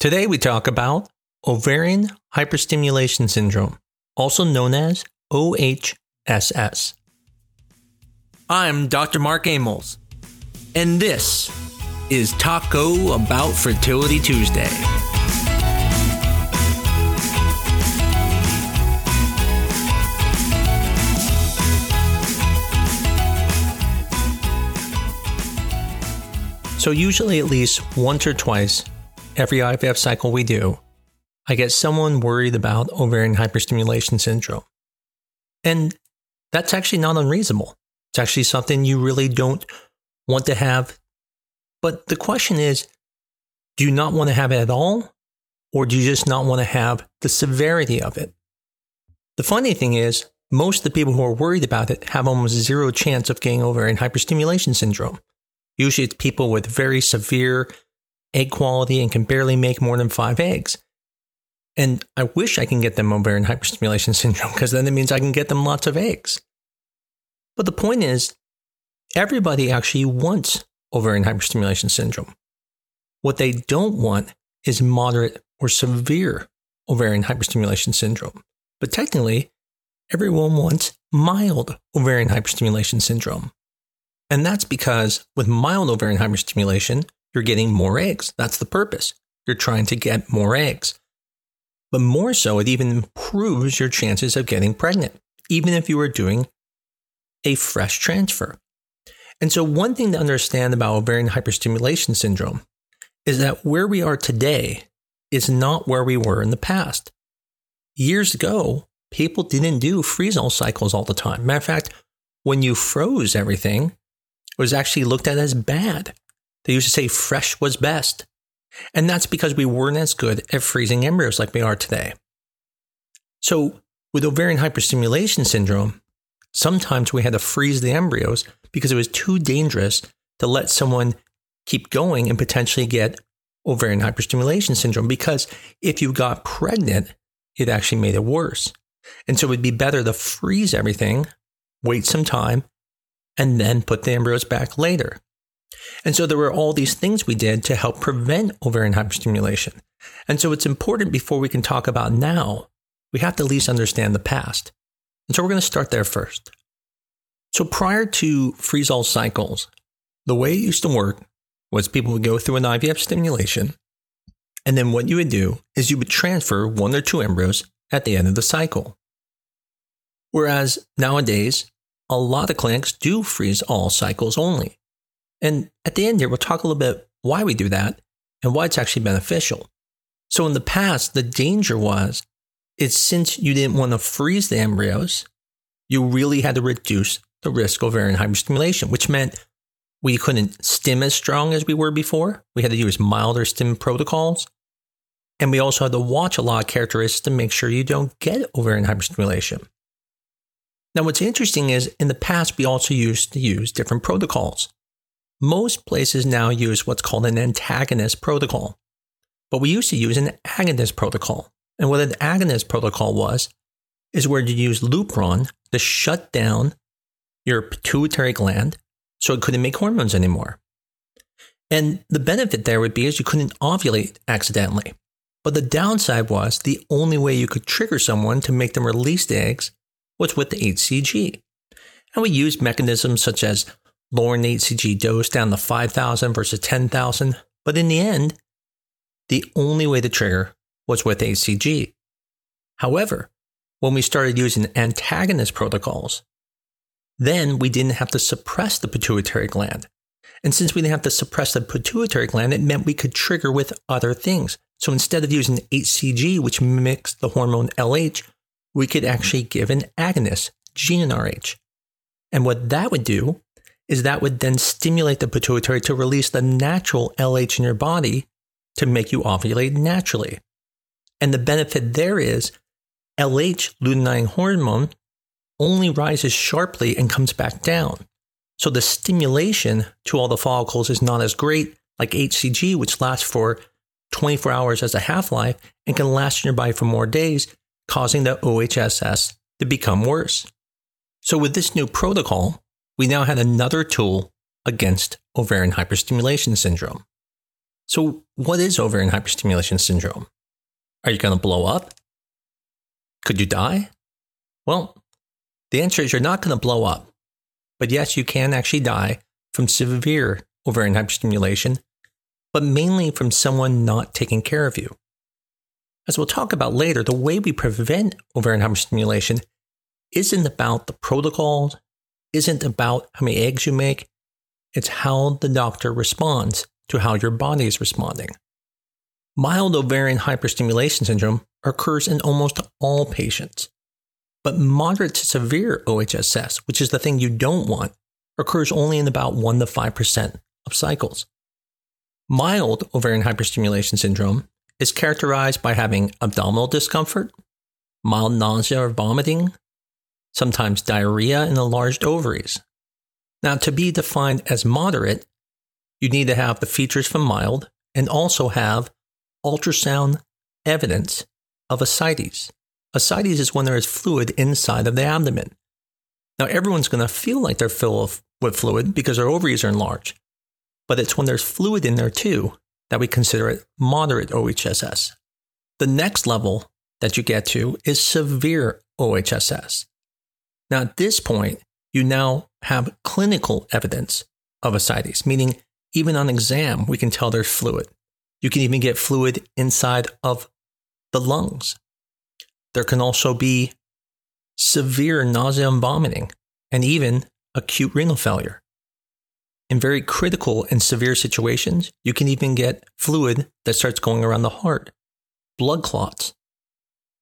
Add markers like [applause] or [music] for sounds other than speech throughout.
Today we talk about ovarian hyperstimulation syndrome, also known as OHSS. I'm Dr. Mark Amols, and this is Taco About Fertility Tuesday. So, usually at least once or twice every IVF cycle we do, I get someone worried about ovarian hyperstimulation syndrome. And that's actually not unreasonable. It's actually something you really don't want to have. But the question is do you not want to have it at all? Or do you just not want to have the severity of it? The funny thing is, most of the people who are worried about it have almost zero chance of getting ovarian hyperstimulation syndrome. Usually it's people with very severe egg quality and can barely make more than five eggs. And I wish I can get them ovarian hyperstimulation [laughs] syndrome because then it means I can get them lots of eggs. But the point is, everybody actually wants ovarian hyperstimulation syndrome. What they don't want is moderate or severe ovarian hyperstimulation syndrome. But technically, everyone wants mild ovarian hyperstimulation syndrome. And that's because with mild ovarian hyperstimulation, you're getting more eggs. That's the purpose. You're trying to get more eggs. But more so, it even improves your chances of getting pregnant, even if you are doing a fresh transfer. And so, one thing to understand about ovarian hyperstimulation syndrome is that where we are today is not where we were in the past. Years ago, people didn't do freeze all cycles all the time. Matter of fact, when you froze everything, it was actually looked at as bad. They used to say fresh was best. And that's because we weren't as good at freezing embryos like we are today. So, with ovarian hyperstimulation syndrome, sometimes we had to freeze the embryos because it was too dangerous to let someone keep going and potentially get ovarian hyperstimulation syndrome. Because if you got pregnant, it actually made it worse. And so it would be better to freeze everything, wait some time, and then put the embryos back later. And so there were all these things we did to help prevent ovarian hyperstimulation. And so it's important before we can talk about now, we have to at least understand the past. And so we're going to start there first. So prior to freeze all cycles, the way it used to work was people would go through an IVF stimulation. And then what you would do is you would transfer one or two embryos at the end of the cycle. Whereas nowadays, a lot of clinics do freeze all cycles only. And at the end here, we'll talk a little bit why we do that and why it's actually beneficial. So in the past, the danger was it's since you didn't want to freeze the embryos, you really had to reduce the risk of ovarian hyperstimulation, which meant we couldn't stim as strong as we were before. We had to use milder stim protocols. And we also had to watch a lot of characteristics to make sure you don't get ovarian hyperstimulation. Now, what's interesting is in the past, we also used to use different protocols. Most places now use what's called an antagonist protocol, but we used to use an agonist protocol. And what an agonist protocol was, is where you use Lupron to shut down your pituitary gland so it couldn't make hormones anymore. And the benefit there would be is you couldn't ovulate accidentally. But the downside was the only way you could trigger someone to make them release the eggs was with the HCG. And we used mechanisms such as lowering the HCG dose down to 5,000 versus 10,000. But in the end, the only way to trigger was with HCG. However, when we started using antagonist protocols, then we didn't have to suppress the pituitary gland. And since we didn't have to suppress the pituitary gland, it meant we could trigger with other things. So instead of using HCG, which mimics the hormone LH, we could actually give an agonist, GnRH. And what that would do is that would then stimulate the pituitary to release the natural LH in your body to make you ovulate naturally. And the benefit there is LH, luteinizing hormone, only rises sharply and comes back down. So the stimulation to all the follicles is not as great like HCG, which lasts for 24 hours as a half life and can last in your body for more days, causing the OHSS to become worse. So with this new protocol, we now had another tool against ovarian hyperstimulation syndrome. So, what is ovarian hyperstimulation syndrome? Are you going to blow up? Could you die? Well, the answer is you're not going to blow up. But yes, you can actually die from severe ovarian hyperstimulation, but mainly from someone not taking care of you. As we'll talk about later, the way we prevent ovarian hyperstimulation isn't about the protocols, isn't about how many eggs you make. It's how the doctor responds to how your body is responding. Mild ovarian hyperstimulation syndrome occurs in almost all patients. But moderate to severe OHSS, which is the thing you don't want, occurs only in about 1 to 5% of cycles. Mild ovarian hyperstimulation syndrome is characterized by having abdominal discomfort, mild nausea or vomiting, sometimes diarrhea and enlarged ovaries. Now, to be defined as moderate, you need to have the features from mild and also have ultrasound evidence of ascites. Ascites is when there is fluid inside of the abdomen. Now, everyone's going to feel like they're filled with fluid because their ovaries are enlarged, but it's when there's fluid in there too that we consider it moderate OHSS. The next level that you get to is severe OHSS. Now, at this point, you now have clinical evidence of ascites, meaning even on exam, we can tell there's fluid. You can even get fluid inside of the lungs. There can also be severe nausea and vomiting, and even acute renal failure. In very critical and severe situations, you can even get fluid that starts going around the heart, blood clots.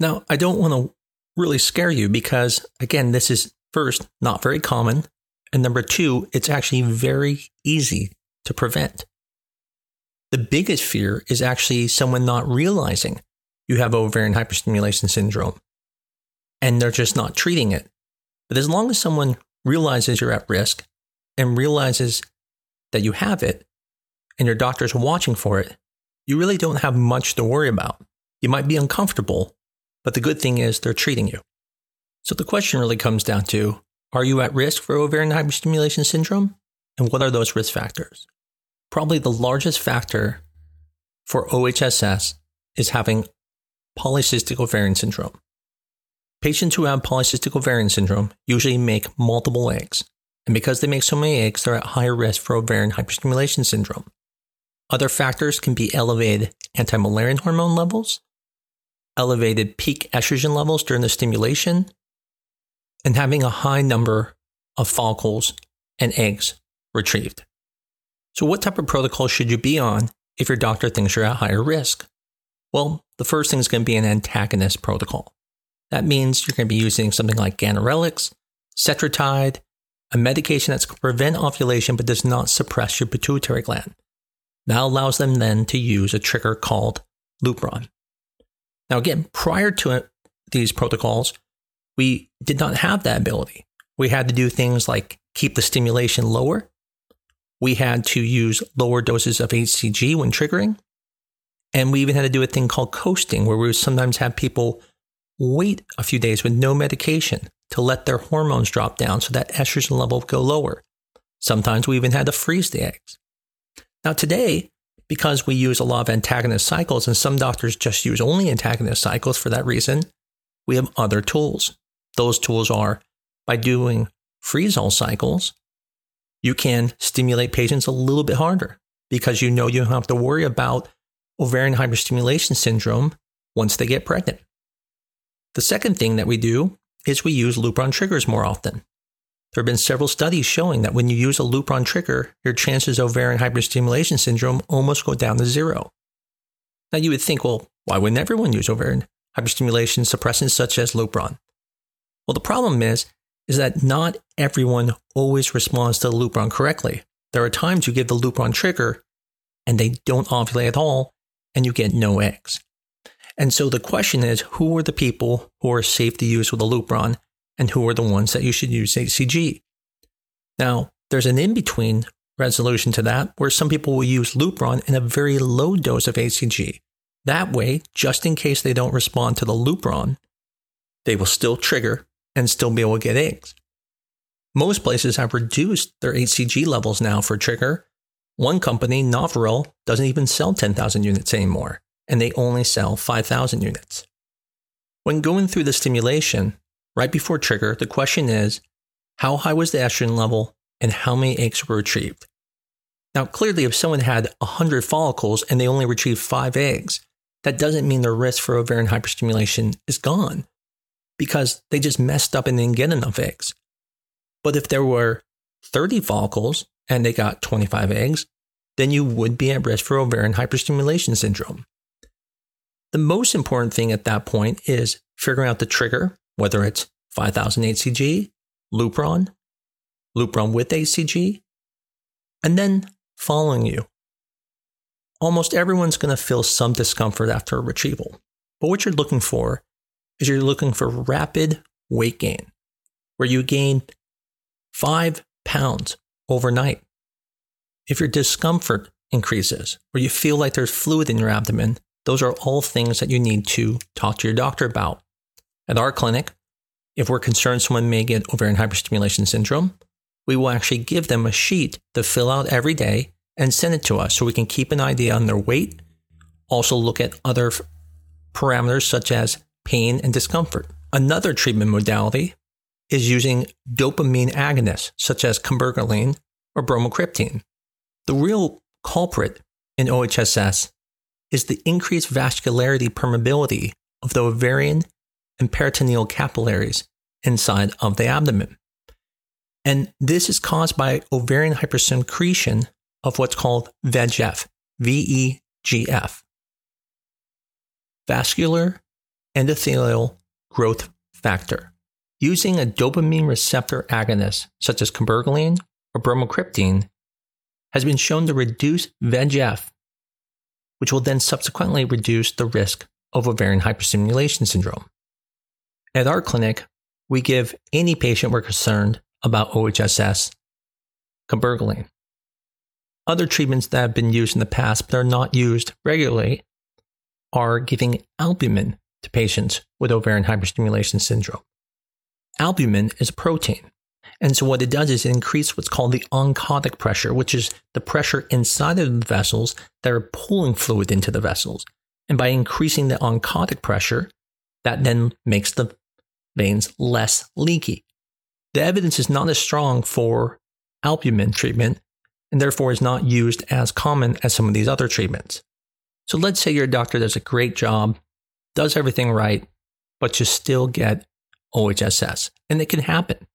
Now, I don't want to really scare you because, again, this is first, not very common. And number two, it's actually very easy to prevent. The biggest fear is actually someone not realizing you have ovarian hyperstimulation syndrome and they're just not treating it. But as long as someone realizes you're at risk and realizes that you have it and your doctor's watching for it, you really don't have much to worry about. You might be uncomfortable, but the good thing is they're treating you. So the question really comes down to are you at risk for ovarian hyperstimulation syndrome? And what are those risk factors? Probably the largest factor for OHSS is having polycystic ovarian syndrome. Patients who have polycystic ovarian syndrome usually make multiple eggs, and because they make so many eggs, they're at higher risk for ovarian hyperstimulation syndrome. Other factors can be elevated anti Müllerian hormone levels, elevated peak estrogen levels during the stimulation, and having a high number of follicles and eggs retrieved. So, what type of protocol should you be on if your doctor thinks you're at higher risk? Well, the first thing is going to be an antagonist protocol. That means you're going to be using something like ganirelix, cetrotide, a medication that's going to prevent ovulation but does not suppress your pituitary gland. That allows them then to use a trigger called Lupron. Now, again, prior to these protocols, we did not have that ability. We had to do things like keep the stimulation lower we had to use lower doses of HCG when triggering. And we even had to do a thing called coasting, where we would sometimes have people wait a few days with no medication to let their hormones drop down so that estrogen level would go lower. Sometimes we even had to freeze the eggs. Now, today, because we use a lot of antagonist cycles, and some doctors just use only antagonist cycles for that reason, we have other tools. Those tools are by doing freeze all cycles, you can stimulate patients a little bit harder because you know you don't have to worry about ovarian hyperstimulation syndrome once they get pregnant. The second thing that we do is we use Lupron triggers more often. There have been several studies showing that when you use a Lupron trigger, your chances of ovarian hyperstimulation syndrome almost go down to zero. Now you would think, well, why wouldn't everyone use ovarian hyperstimulation suppressants such as Lupron? Well, the problem is is that not everyone always responds to the Lupron correctly. There are times you give the Lupron trigger and they don't ovulate at all and you get no eggs. And so the question is who are the people who are safe to use with a Lupron and who are the ones that you should use HCG? Now, there's an in between resolution to that where some people will use Lupron in a very low dose of HCG. That way, just in case they don't respond to the Lupron, they will still trigger and still be able to get eggs. Most places have reduced their HCG levels now for trigger, One company, Novarel, doesn't even sell 10,000 units anymore, and they only sell 5,000 units. When going through the stimulation, right before trigger, the question is how high was the estrogen level and how many eggs were retrieved? Now, clearly, if someone had 100 follicles and they only retrieved five eggs, that doesn't mean their risk for ovarian hyperstimulation is gone because they just messed up and didn't get enough eggs. But if there were 30 follicles and they got 25 eggs, then you would be at risk for ovarian hyperstimulation syndrome. The most important thing at that point is figuring out the trigger, whether it's 5000 HCG, Lupron, Lupron with HCG, and then following you. Almost everyone's going to feel some discomfort after a retrieval. But what you're looking for is you're looking for rapid weight gain, where you gain five pounds overnight. If your discomfort increases, or you feel like there's fluid in your abdomen, those are all things that you need to talk to your doctor about. At our clinic, if we're concerned someone may get ovarian hyperstimulation syndrome, we will actually give them a sheet to fill out every day and send it to us so we can keep an idea on their weight, also look at other parameters such as pain and discomfort. Another treatment modality is using dopamine agonists such as cabergoline or bromocriptine. The real culprit in OHSS is the increased vascularity permeability of the ovarian and peritoneal capillaries inside of the abdomen. And this is caused by ovarian hypersecretion of what's called VEGF, VEGF, vascular endothelial growth factor. Using a dopamine receptor agonist such as cabergoline or bromocriptine has been shown to reduce VEGF, which will then subsequently reduce the risk of ovarian hyperstimulation syndrome. At our clinic, we give any patient we're concerned about OHSS cabergoline. Other treatments that have been used in the past but are not used regularly are giving albumin to patients with ovarian hyperstimulation syndrome. Albumin is a protein. And so what it does is it increases what's called the oncotic pressure, which is the pressure inside of the vessels that are pulling fluid into the vessels. And by increasing the oncotic pressure, that then makes the veins less leaky. The evidence is not as strong for albumin treatment and therefore is not used as common as some of these other treatments. So let's say your doctor does a great job, does everything right, but you still get OHSS, and it can happen.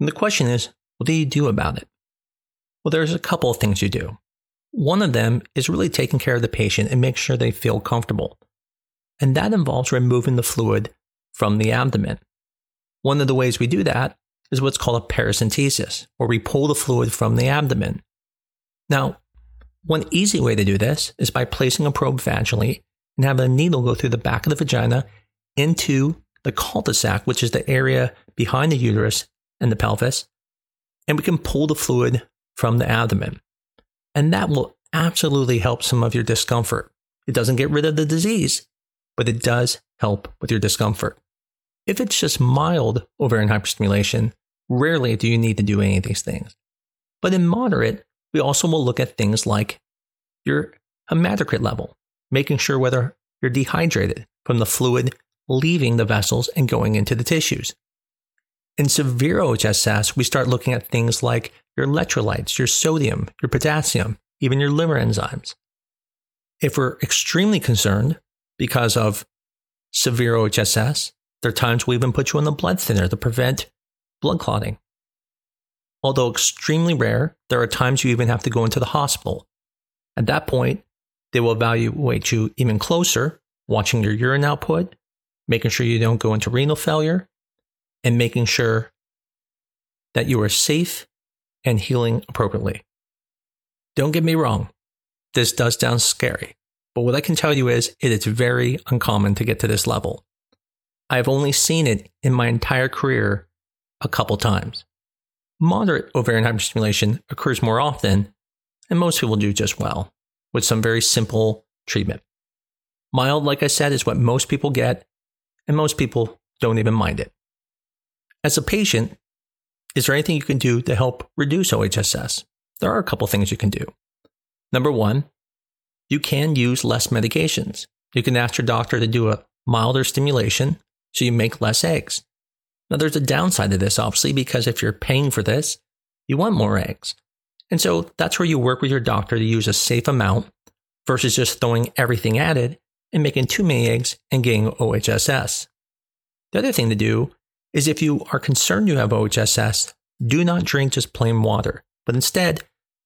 And the question is, what do you do about it? Well, there's a couple of things you do. One of them is really taking care of the patient and make sure they feel comfortable. And that involves removing the fluid from the abdomen. One of the ways we do that is what's called a paracentesis, where we pull the fluid from the abdomen. Now, one easy way to do this is by placing a probe vaginally and having a needle go through the back of the vagina into the cul-de-sac, which is the area behind the uterus and the pelvis, and we can pull the fluid from the abdomen. And that will absolutely help some of your discomfort. It doesn't get rid of the disease, but it does help with your discomfort. If it's just mild ovarian hyperstimulation, rarely do you need to do any of these things. But in moderate, we also will look at things like your hematocrit level, making sure whether you're dehydrated from the fluid leaving the vessels and going into the tissues. In severe OHSS, we start looking at things like your electrolytes, your sodium, your potassium, even your liver enzymes. If we're extremely concerned because of severe OHSS, there are times we even put you on the blood thinner to prevent blood clotting. Although extremely rare, there are times you even have to go into the hospital. At that point, they will evaluate you even closer, watching your urine output, making sure you don't go into renal failure, and making sure that you are safe and healing appropriately. Don't get me wrong, this does sound scary, but what I can tell you is it is very uncommon to get to this level. I've only seen it in my entire career a couple times. Moderate ovarian hyperstimulation occurs more often, and most people do just well with some very simple treatment. Mild, like I said, is what most people get, and most people don't even mind it. As a patient, is there anything you can do to help reduce OHSS? there are a couple things you can do. Number one, you can use less medications. You can ask your doctor to do a milder stimulation so you make less eggs. Now, there's a downside to this, obviously, because if you're paying for this, you want more eggs. And so that's where you work with your doctor to use a safe amount versus just throwing everything at it and making too many eggs and getting OHSS. The other thing to do is if you are concerned you have OHSS, do not drink just plain water, but instead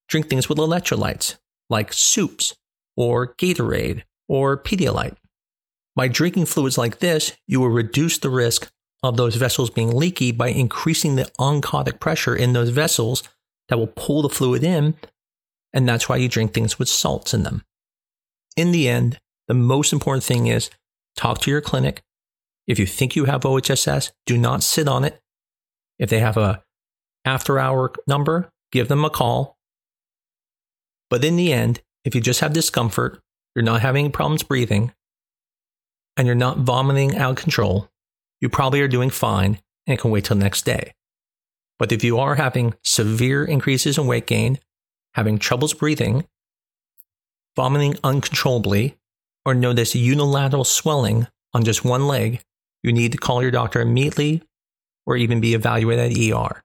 drink things with electrolytes like soups or Gatorade or Pedialyte. By drinking fluids like this, you will reduce the risk of those vessels being leaky by increasing the oncotic pressure in those vessels that will pull the fluid in, and that's why you drink things with salts in them. In the end, the most important thing is talk to your clinic. If you think you have OHSS, do not sit on it. If they have a after hour number, give them a call. But in the end, if you just have discomfort, you're not having problems breathing, and you're not vomiting out of control, you probably are doing fine and can wait till next day. But if you are having severe increases in weight gain, having troubles breathing, vomiting uncontrollably, or notice unilateral swelling on just one leg, you need to call your doctor immediately or even be evaluated at ER.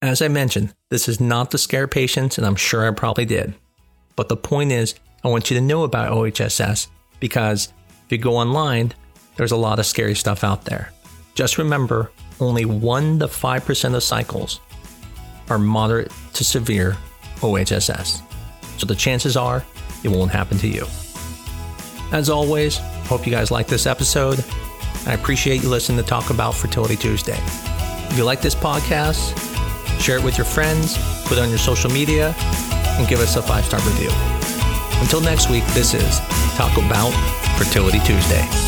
As I mentioned, this is not to scare patients, and I'm sure I probably did. But the point is, I want you to know about OHSS because if you go online, there's a lot of scary stuff out there. Just remember, only 1 to 5% of cycles are moderate to severe OHSS. So the chances are it won't happen to you. As always, hope you guys like this episode. And I appreciate you listening to talk about Fertility Tuesday. If you like this podcast, share it with your friends, put it on your social media, and give us a five star review. Until next week, this is Talk About Fertility Tuesday.